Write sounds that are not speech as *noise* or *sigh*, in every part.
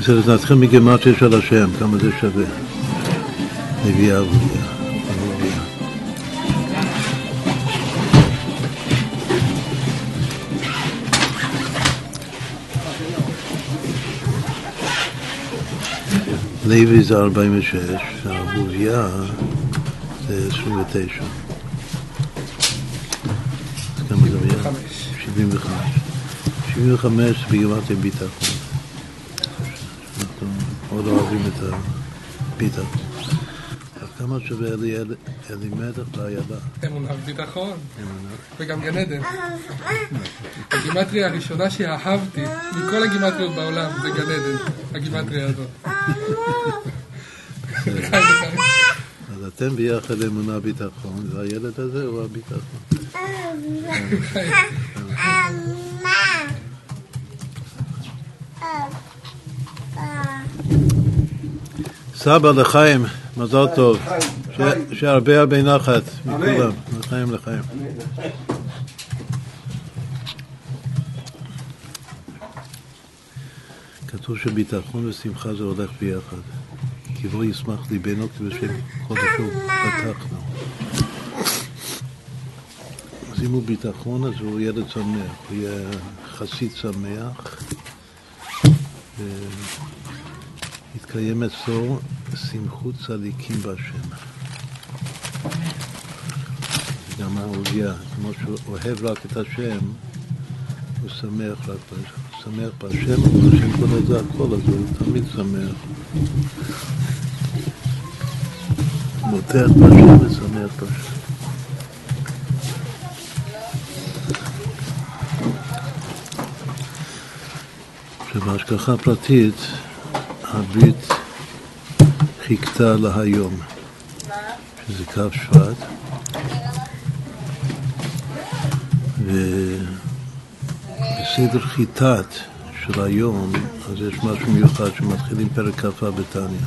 בסדר, אז נתחיל מגמטריה של השם, כמה זה שווה. נביאה אבוביה. לוי זה 46, והאבוביה זה 29. אז כמה זה היה? 75. 75 בגמטריה ביטחון. מאוד אוהבים את הביטחון. אז כמה שווה אלימלך לאיילה? אמונה וביטחון. וגם גן עדן. הגימטריה הראשונה שאהבתי מכל הגימטריות בעולם זה גן עדן, הגימטריה הזאת. *laughs* אז אתם ביחד אמונה ביטחון, והילד הזה הוא הביטחון. *laughs* *laughs* סבא לחיים, מזל טוב. שהרבה הרבה נחת מכולם. לחיים לחיים. כתוב שביטחון ושמחה זה הולך ביחד. כי לא ישמח ליבנו כבשם חודשו פתחנו. אז אם הוא ביטחון אז הוא ילד שמח, הוא יהיה חסיד שמח. יתקיים אצלו שמחות צדיקים בהשם. גם אהוביה, כמו שהוא אוהב רק את השם, הוא שמח רק בהשם. הוא שמח בהשם, אבל השם כל זה הכל, אז הוא תמיד שמח. מותח בהשם ושמח בהשם. שבהשגחה פרטית הברית חיכתה להיום, שזה קו שבט, ובסדר חיטת של היום, אז יש משהו מיוחד שמתחילים פרק כ"א בתניא.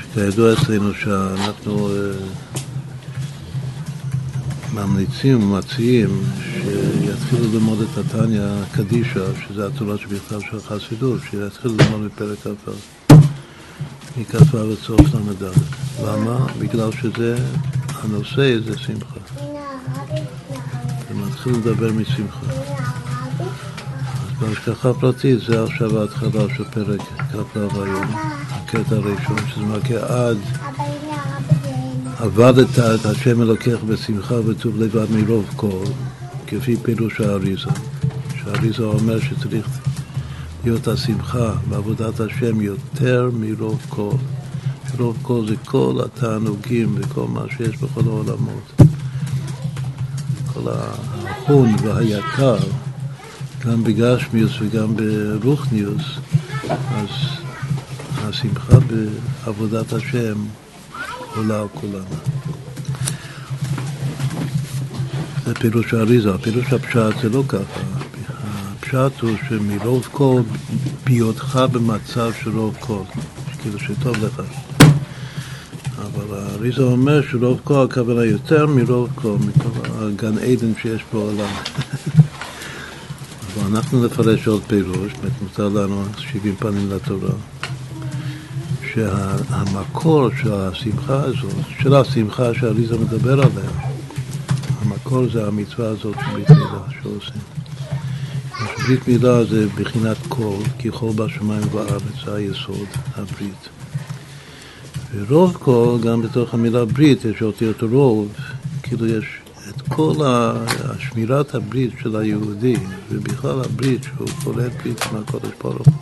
שכידוע אצלנו שאנחנו אה, ממליצים ומציעים שיתחילו ללמוד את התניא קדישא, שזה התורה שבכלל של החסידות, שיתחילו ללמוד מפרק כ"א. מכ"א עד סוף ל"ד. למה? בגלל שזה, הנושא זה שמחה. זה מתחיל לדבר משמחה. אז בהשגחה פרטית זה עכשיו ההתחלה של פרק כ"ו היום, הקטע הראשון, שזה מגיע עד עבדת את השם אלוקיך בשמחה וטוב לבד מרוב כל, כפי פירוש האריזה. שהאריזה אומר שצריך להיות השמחה בעבודת השם יותר מרוב כל. רוב כל זה כל התענוגים וכל מה שיש בכל העולמות. כל ההון והיקר, גם בגשמיוס וגם ברוחניוס, אז השמחה בעבודת השם עולה על כולנו. זה פירוש האריזה, פירוש הפשט זה לא ככה. הפשט הוא שמרוב כל בהיותך במצב של רוב כל, כאילו שטוב לך. אבל האריזה אומר שרוב כל הכוונה יותר מרוב כל, מכל הגן עדן שיש בעולם. *laughs* אבל אנחנו נפרש עוד פירוש, מותר לנו 70 פנים לתורה. שהמקור של השמחה הזאת, של השמחה שאריזה מדבר עליה, המקור זה המצווה הזאת של ברית מילה שעושים. ברית מילה זה בחינת קול, כי חול בשמיים ובארץ, זה היסוד, הברית. ורוב קול, גם בתוך המילה ברית, יש אותיות רוב, כאילו יש את כל השמירת הברית של היהודי, ובכלל הברית שהוא קולט ברית מהקודש ברוך הוא,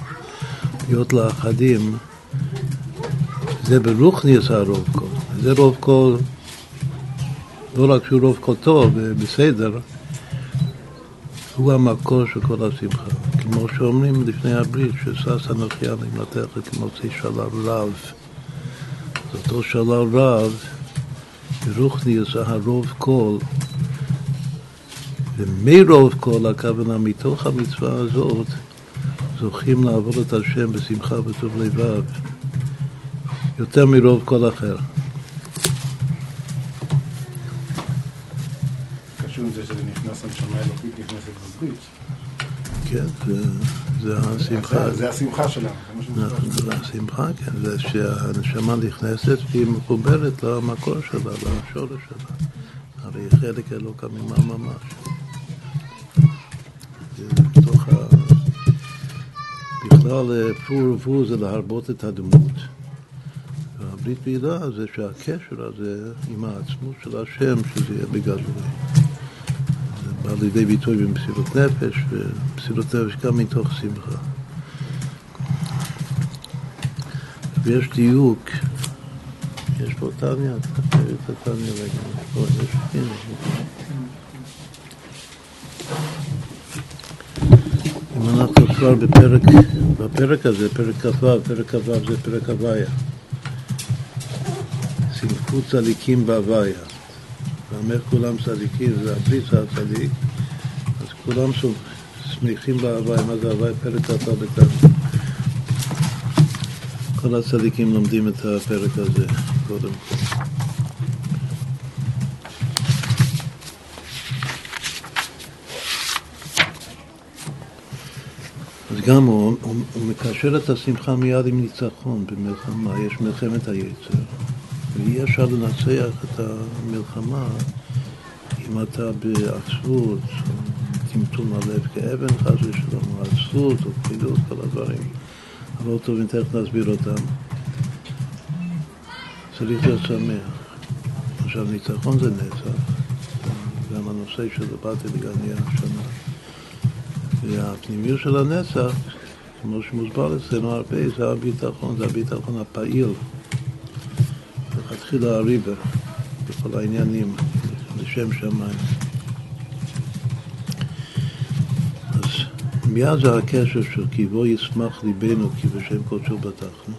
להיות לאחדים, זה ברוכניס הרוב קול. זה רוב קול, לא רק שהוא רוב קול טוב בסדר, הוא המקור של כל השמחה. כמו שאומרים לפני הברית, ששש אנוכי אני מלתך כמוציא שלל רב. זה אותו שלל רב, ברוכניס הרוב קול, ומרוב קול הכוונה מתוך המצווה הזאת, זוכים לעבוד את השם בשמחה וטוב לבב. יותר מרוב כל אחר. קשור עם זה שזה נכנס, הנשמה האלוקית נכנסת בברית. כן, זה, השמחה. זה השמחה שלנו. זה השמחה, כן, זה שהנשמה נכנסת והיא מחוברת למקור שלה, לשורש שלה. הרי היא חלק אלוקא ממה ממש. בתוך ה... בכלל פור ופור זה להרבות את הדמות. והברית מילה זה שהקשר הזה עם העצמות של השם, שזה יהיה בגלוי. זה בא לידי ביטוי במסירות נפש, ומסירות נפש גם מתוך שמחה. ויש דיוק, יש פה טניה, תקריא את הטניה רגע, יש, הנה. אם אנחנו כבר בפרק, בפרק הזה, פרק כ"ו, פרק כ"ו זה פרק הוויה. סמכות צדיקים בהוויה. ואומר כולם צדיקים, זה הברית הצדיק, אז כולם שמחים בהוויה. מה זה הוויה? פרק כ"ו בכ"ו. כל הצדיקים לומדים את הפרק הזה קודם כל. אז גם הוא, הוא, הוא מקשר את השמחה מיד עם ניצחון במלחמה, יש מלחמת היצר. ואי אפשר לנצח את המלחמה אם אתה בעצבות, טמטום הלב כאבן חס ושלום, או עצבות, או פעילות, כל הדברים הלא טובים, תכף נסביר אותם. צריך להיות שמח. עכשיו, ניצחון זה נצח, גם הנושא של באתי לגניה השנה. והפנימיות של הנצח, כמו שמוסבר אצלנו הרבה, זה הביטחון, זה הביטחון הפעיל. לכתחילה הריבר, בכל העניינים, לשם שמיים. אז מיד זה הקשר של כי בו ישמח ליבנו כי בשם קודשו בטחנו,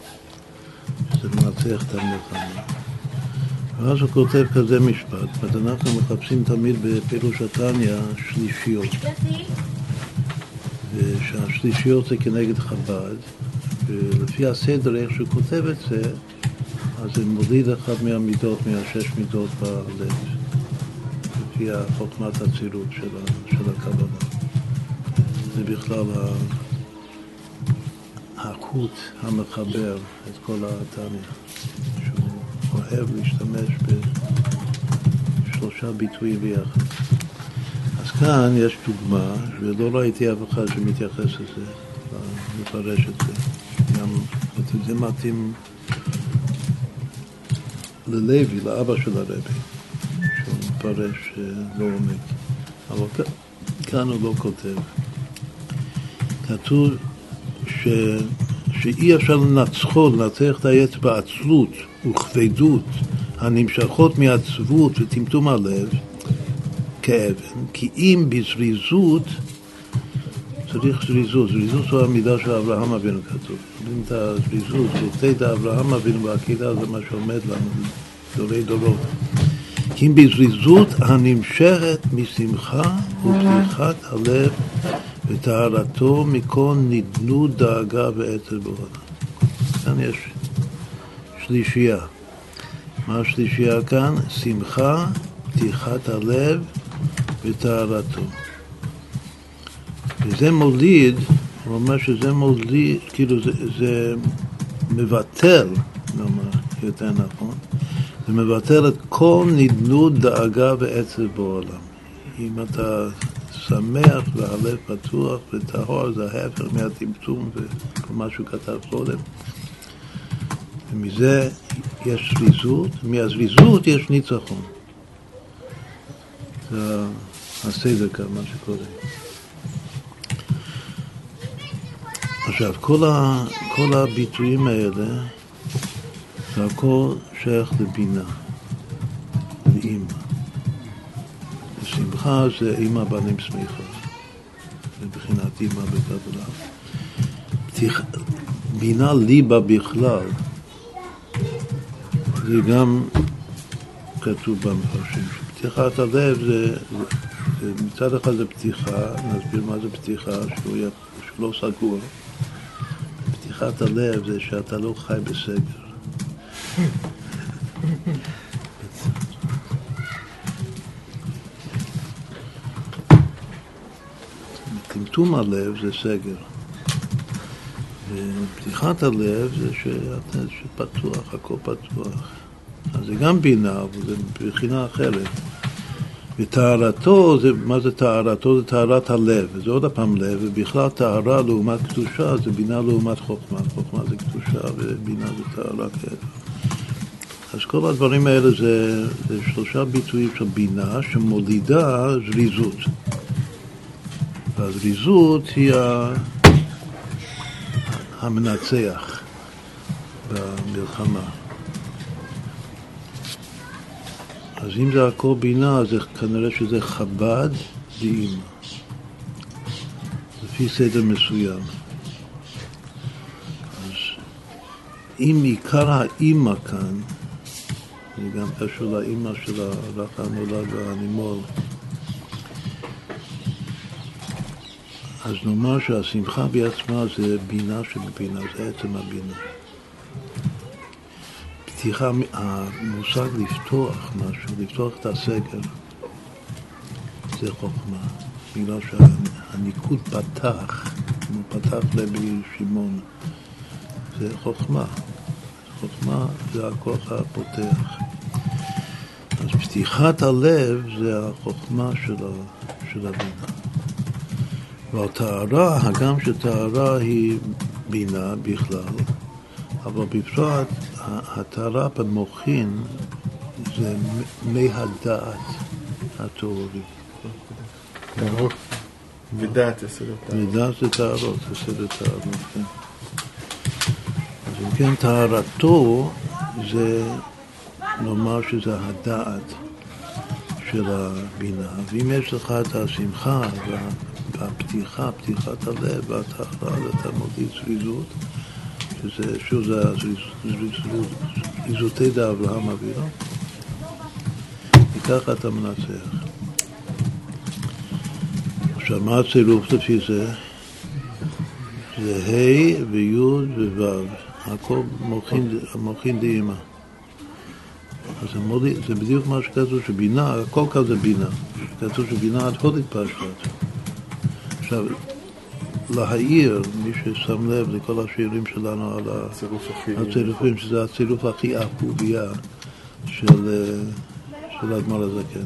שזה מנצח את המלחמה. ואז הוא כותב כזה משפט, אז אנחנו מחפשים תמיד בפירוש התניא שלישיות. ושהשלישיות זה כנגד חב"ד, ולפי הסדר, איך שהוא כותב את זה, אז זה מוליד אחת מהמידות, מהשש מידות בלב, לפי חוכמת הצירות של, של הקבלה. זה בכלל החוט המחבר את כל התניא, שהוא אוהב להשתמש בשלושה ביטויים ביחד. אז כאן יש דוגמה, ולא ראיתי אף אחד שמתייחס לזה, מפרש את זה. גם זה מתאים ללוי, לאבא של הרבי, שהוא מפרש לעומק. אבל כאן הוא לא כותב. כתוב ש... שאי אפשר לנצחו, לנצח את העץ בעצלות וכבדות הנמשכות מעצבות וטמטום הלב כאבן, כי אם בזריזות צריך זריזות, זריזות זו המידה של אברהם אבינו כתוב. אומרים את הזריזות, זריזות אברהם אבינו בעקידה זה מה שעומד לנו, דורי דורות. כי אם בזריזות הנמשכת משמחה ופתיחת הלב וטהרתו מכל נדנות דאגה ועצר בעולם. כאן יש שלישייה. מה השלישייה כאן? שמחה, פתיחת הלב וטהרתו. וזה מוליד, הוא אומר שזה מוליד, כאילו זה, זה מבטל, נאמר יותר נכון, זה מבטל את כל נדנות, דאגה ועצב בעולם. אם אתה שמח והלב פתוח וטהור, זה ההפך מהטמטום וכל מה שהוא כתב קודם. ומזה יש זריזות, מהזריזות יש ניצחון. זה הסדר כאן, מה שקודם. עכשיו, כל, ה, כל הביטויים האלה, זה הכל שייך לבינה, לאימא. שמחה זה אימא בנים שמחה, מבחינת אימא בקבלה. בינה ליבה בכלל, זה גם כתוב במפרשים. פתיחת הלב זה, זה, מצד אחד זה פתיחה, נסביר מה זה פתיחה, שהוא, שהוא לא סגור. פתיחת הלב זה שאתה לא חי בסגר. טמטום הלב זה סגר. ופתיחת הלב זה שפתוח, הכל פתוח. אז זה גם בינה, אבל זה מבחינה אחרת. וטהרתו, זה, מה זה טהרתו? זה טהרת הלב, וזה עוד הפעם לב, ובכלל טהרה לעומת קדושה זה בינה לעומת חוכמה, חוכמה זה קדושה ובינה זה טהרה כאלה. אז כל הדברים האלה זה, זה שלושה ביטויים של בינה שמולידה זריזות. והזריזות היא המנצח במלחמה. אז אם זה הכל בינה, אז כנראה שזה חב"ד ואימא. לפי סדר מסוים. אז אם עיקר האימא כאן, זה גם קשור לאימא של הרח הנולד והנימול, אז נאמר שהשמחה בעצמה זה בינה שבבינה, זה עצם הבינה. פתיחה, המושג לפתוח משהו, לפתוח את הסגר, זה חוכמה. בגלל שהניקוד פתח, הוא פתח לבי שמעון, זה חוכמה. חוכמה זה הכוח הפותח. אז פתיחת הלב זה החוכמה של, של הבינה. והטהרה, הגם שטהרה היא בינה בכלל, אבל בפרט הטהרה במוחין זה מי הדעת הטהורי. ודעת זה סדר טהרות. ודעת זה טהרות, זה סדר טהרות, כן. אז אם כן, טהרתו זה נאמר שזה הדעת של הבינה. ואם יש לך את השמחה והפתיחה, פתיחת הלב והטהרה, אתה מוליד זריזות. שזה, שוב, זה זריזותי דאברהם אבינו, וככה אתה מנצח. עכשיו, מה הצירוף לפי זה? זה ה' וי' וו', הכל מוחין דאמא. אז זה בדיוק מה שכתוב שבינה, הכל כאן זה בינה. כתוב שבינה עד הודית פשט. עכשיו, להעיר, מי ששם לב לכל השירים שלנו על הצירופים, שזה הצירוף הכי אפוביה של, של האדמו"ר הזקן.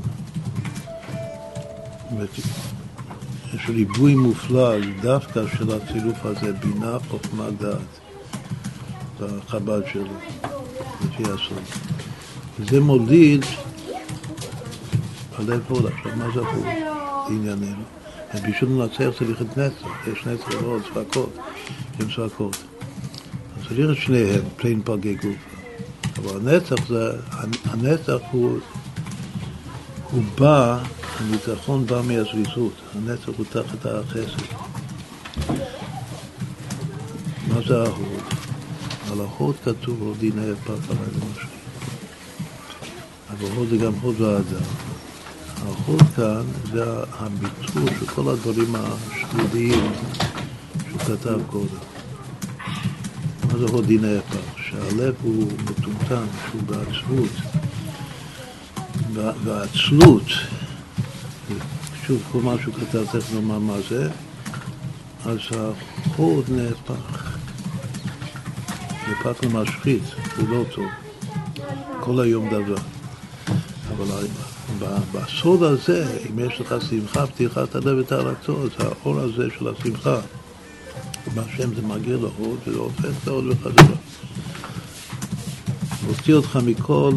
יש ריבוי מופלא דווקא של הצירוף הזה, בינה, חוכמה, דעת, בחב"ד שלו, לפי הסוף. וזה מוליד הלב הוד. עכשיו, מה זה הוד? ענייננו. בשביל לנצח צריך את נצח, יש נצח ועוד צפקות, עם צפקות. אז צריך את שניהם, פלין פגי גוף. אבל הנצח זה, הנצח הוא, הוא בא, הניצחון בא מהזריזות, הנצח הוא תחת החסד. מה זה ההוד? על ההוד כתוב דיני פק עלי למשל. אבל הוד זה גם הוד והאדם. האחות כאן זה הביטול של כל הדברים השליליים שהוא כתב קודם. מה זה הוד דין ההפך? שהלב הוא מטומטם, שהוא בעצבות. והעצלות, שוב, כל מה שהוא כתב, צריך לומר מה זה, אז החוד נהפך. נהפך למשחית, הוא לא טוב. כל היום דבר. אבל בסוד הזה, אם יש לך שמחה, פתיחת הלב וטהרתו, זה האור הזה של השמחה. בהשם זה מגיע להוד וזה הופך ההוד וחזרה. להוציא אותך מכל.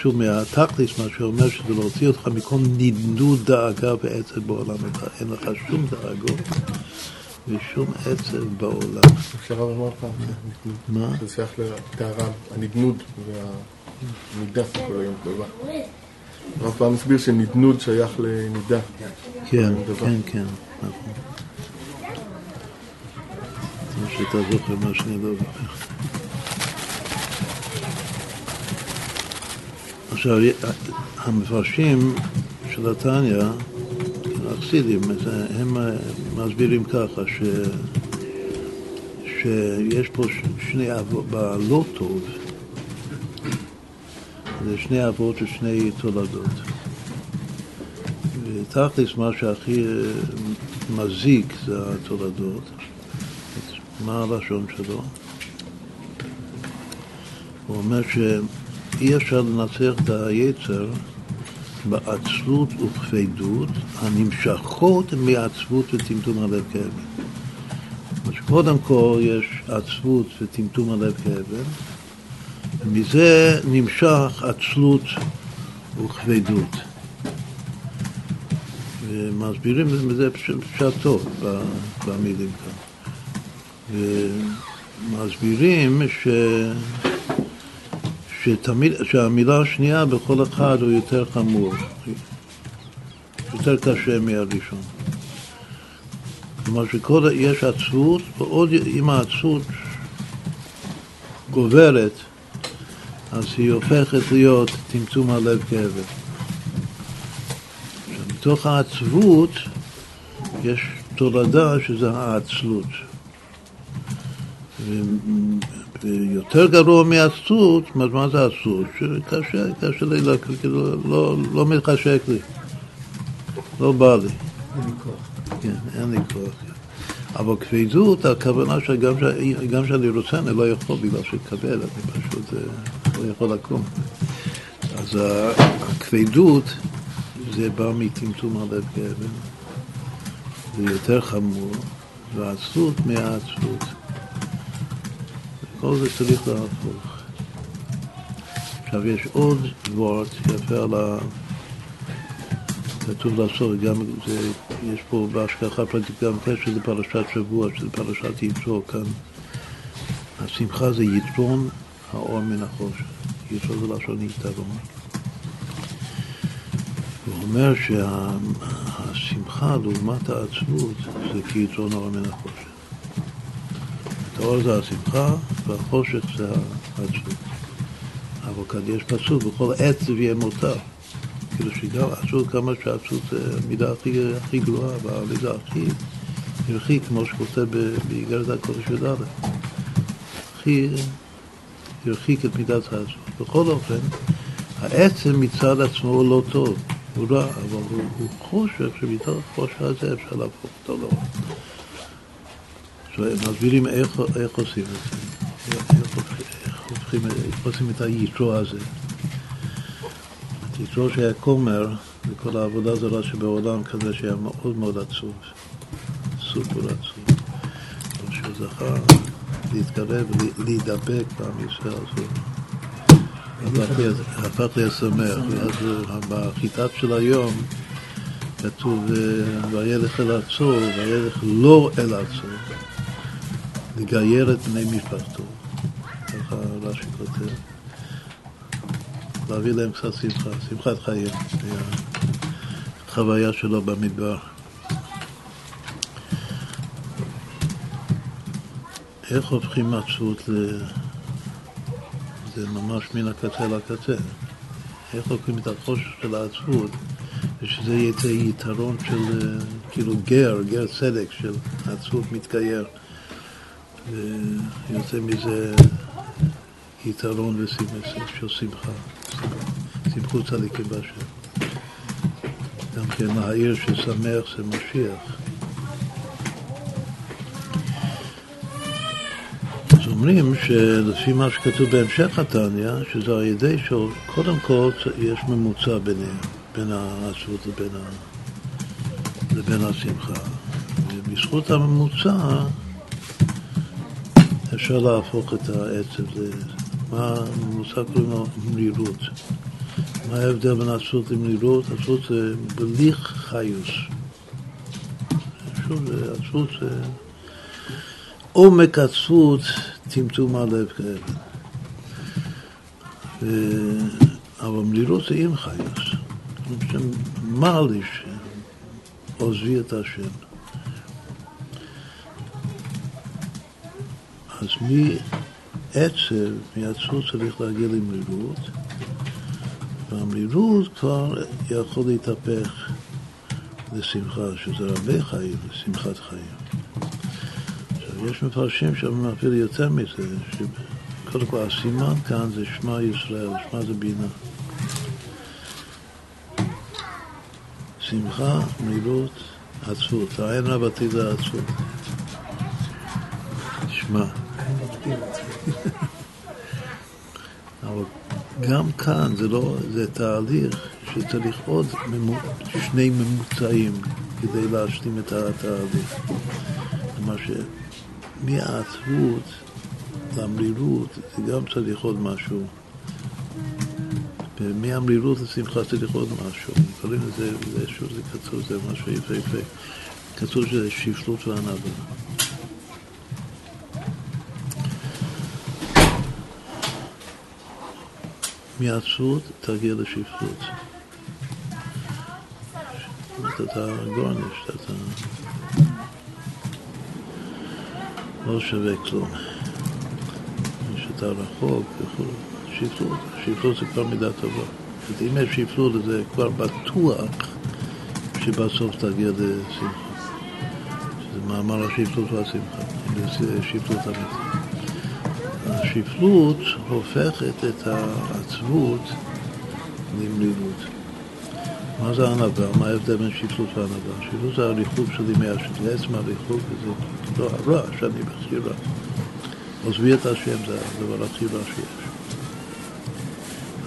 שוב, מהתכליס, מה שאומר שזה להוציא אותך מכל נדנוד דאגה ועצב בעולם. אין לך שום דאגות ושום עצב בעולם. אפשר לומר פעם, מה? זה שייך לטהרה, הנדנוד והנידה כל היום. הרב פעם הסביר שנדנוד שייך לנידה. כן, כן, כן, נכון. זוכר מה שאני לא זוכר. עכשיו, המפרשים של התניא, החסידים, הם מסבירים ככה, ש... שיש פה שני אבות, בלא טוב, זה שני אבות ושני תולדות. ותכלס מה שהכי מזיק זה התולדות. מה הלשון שלו? הוא אומר שאי אפשר לנצח את היצר בעצלות וכבדות הנמשכות מעצבות וטמטום הלב כאבן. קודם כל יש עצבות וטמטום הלב כאבן, ומזה נמשך עצלות וכבדות. ומסבירים מזה פשט טוב במילים כאן. ומסבירים ש... שתמיד, שהמילה השנייה בכל אחד הוא יותר חמור, יותר קשה מהראשון. כלומר שיש עצבות, ועוד אם העצבות גוברת, אז היא הופכת להיות טמטום הלב כאבן. בתוך העצבות יש תולדה שזה העצלות. ויותר גרוע מעצלות, מה זה עצלות? שקשה, קשה לי, לא, לא, לא, לא מתחשק לי, לא בא לי. אין לי כוח. כן, אין לי כוח. אבל כבדות, הכוונה שגם כשאני רוצה אני לא יכול בגלל שכבד, אני פשוט לא יכול לקום. אז הכבדות זה בא מטמטום הלב כאבן, זה יותר חמור, והעצלות מהעצלות. כל זה צריך להפוך. עכשיו יש עוד וורט יפה על ה... כתוב לעשות, גם זה, יש פה בהשגחה פרטית גם קשר לפרשת שבוע, שזה פרשת יתרו כאן. השמחה זה יתרון האור מן החושך. יתרון זה לשון יתרון. הוא אומר שהשמחה לעומת העצבות זה כיתרון האור מן החושך. האור זה השמחה והחושך זה העצבות. אבל כאן יש פסוק, בכל יהיה מותר. כאילו שגם עצות, כמה שעצות זה המידה הכי, הכי גרועה והמידה הכי הרחיק, כמו שכותב באיגרת הקודש י"א. הכי הרחיק את מידת העצות. בכל אופן, העצם מצד עצמו לא טוב, הוא רע, אבל הוא, הוא חושך שמתוך החושך הזה אפשר להפוך אותו לאור. מסבירים איך, איך עושים את זה, איך, איך, הופכים, איך עושים את היתרו הזה. יתרו שהיה כומר, וכל העבודה הזרה שבעולם כזה שהיה מאוד מאוד עצוב, סופר עצוב. שהוא זכה להתקרב ישראל, אז הוא הפך להיות שמח. ואז בחיטת של היום כתוב, וילך אל עצור, וילך לא אל עצור, לגייר את בני משפחתו. ככה רש"י כותב. להביא להם קצת שמחה, שמחת חיים, החוויה שלו במדבר. איך הופכים עצבות ל... זה ממש מן הקצה לקצה. איך הופכים את החושך של העצבות, ושזה יהיה יתרון של כאילו גר, גר צדק של העצבות מתגייר. ויוצא מזה יתרון של שמחה. שמחו צדיקים בהשם. גם כן העיר ששמח זה משיח. אומרים שלפי מה שכתוב בהמשך התניא, שזה על ידי שקודם כל יש ממוצע ביניהם, בין העצבות לבין, ה... לבין השמחה. ובזכות הממוצע אפשר להפוך את העצב ל... מה הממוצע קוראים לו מרירות. מה ההבדל בין עצות למרירות? עצות זה בלי חיוס. שוב, עצות זה עומק עצות, טמטום הלב כאלה. אבל מרירות זה עם חיוס. מה לי שעוזבי את השם. אז מעצב, מעצות צריך להגיע למרירות. והמרירות כבר יכול להתהפך לשמחה, שזה הרבה חיים, לשמחת חיים. יש מפרשים שאומרים אפילו יותר מזה, שקודם כל הסימן כאן זה שמע ישראל, שמע זה בינה. שמחה, מרירות עצבות. העין רבתי זה עצבות. שמע. אבל גם כאן זה לא, זה תהליך שצריך עוד ממו, שני ממוצעים כדי להשלים את התהליך. כלומר שמהעצבות למרירות זה גם צריך עוד משהו. ומהמרירות לשמחה צריך עוד משהו. קוראים לזה, זה, שוב זה כתוב, זה משהו יפהפה. כתוב שזה שפלות וענווה. מעצבות תגיע לשפלות. אתה גורניש, אתה לא שווה כלום. שאתה רחוק וכו'. שפלות, שפלות זה כבר מידה טובה. אם יש שפלות זה כבר בטוח שבסוף תגיע לשמחה. שזה מאמר השפלות והשמחה, זה שפלות אמיתית. השפלות הופכת את העצבות למלילות. מה זה ענווה? מה ההבדל בין שפלות וענווה? שפלות זה הריחוק שלי מהשם, זה עצם הריחוק, וזה לא הרע שאני בחירה. עוזבי את השם זה הדבר הכי רע שיש.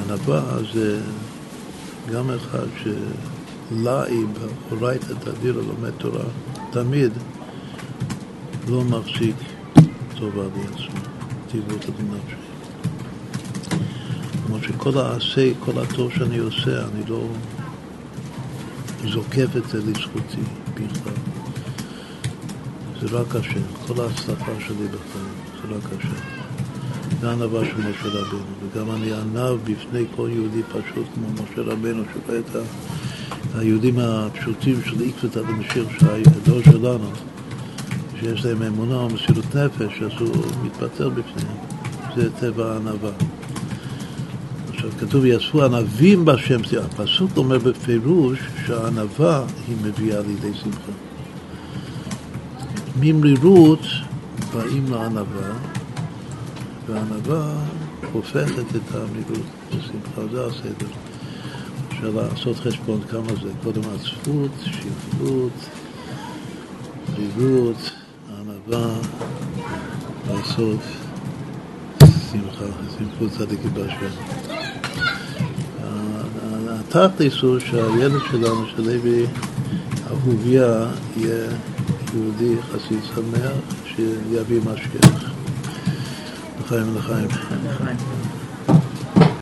ענווה זה גם אחד שלאי באורייתא תדיר לומד תורה, תמיד לא מחזיק טובה לעצמו. תיבות הדינפשי. כלומר שכל העשה, כל הטוב שאני עושה, אני לא זוקף את זה לזכותי בכלל. זה רק השם, כל ההצלחה שלי בחיים, זה רק השם. זה הענווה של משה רבנו, וגם אני ענב בפני כל יהודי פשוט כמו משה רבנו, שרואה את היהודים הפשוטים של עקבתא דמשיח, שהדור שלנו, שיש להם אמונה או מסירות נפש, אז הוא מתפטר בפניהם. זה טבע הענווה. עכשיו כתוב, יאספו ענבים בשם, הפסוק אומר בפירוש שהענווה היא מביאה לידי שמחה. ממרירות באים לענווה, והענווה הופכת את המרירות לשמחה, זה הסדר. אפשר לעשות חשבון כמה זה, קודם עצבות, שפלות, מרירות, ענווה, בסוף שמחה, שמחות צדיקים בהשם. התכלס הוא שהילד שלנו, של לוי אהוביה, יהיה יהודי חסיד שמח, שיביא משגיח. לחיים ולחיים.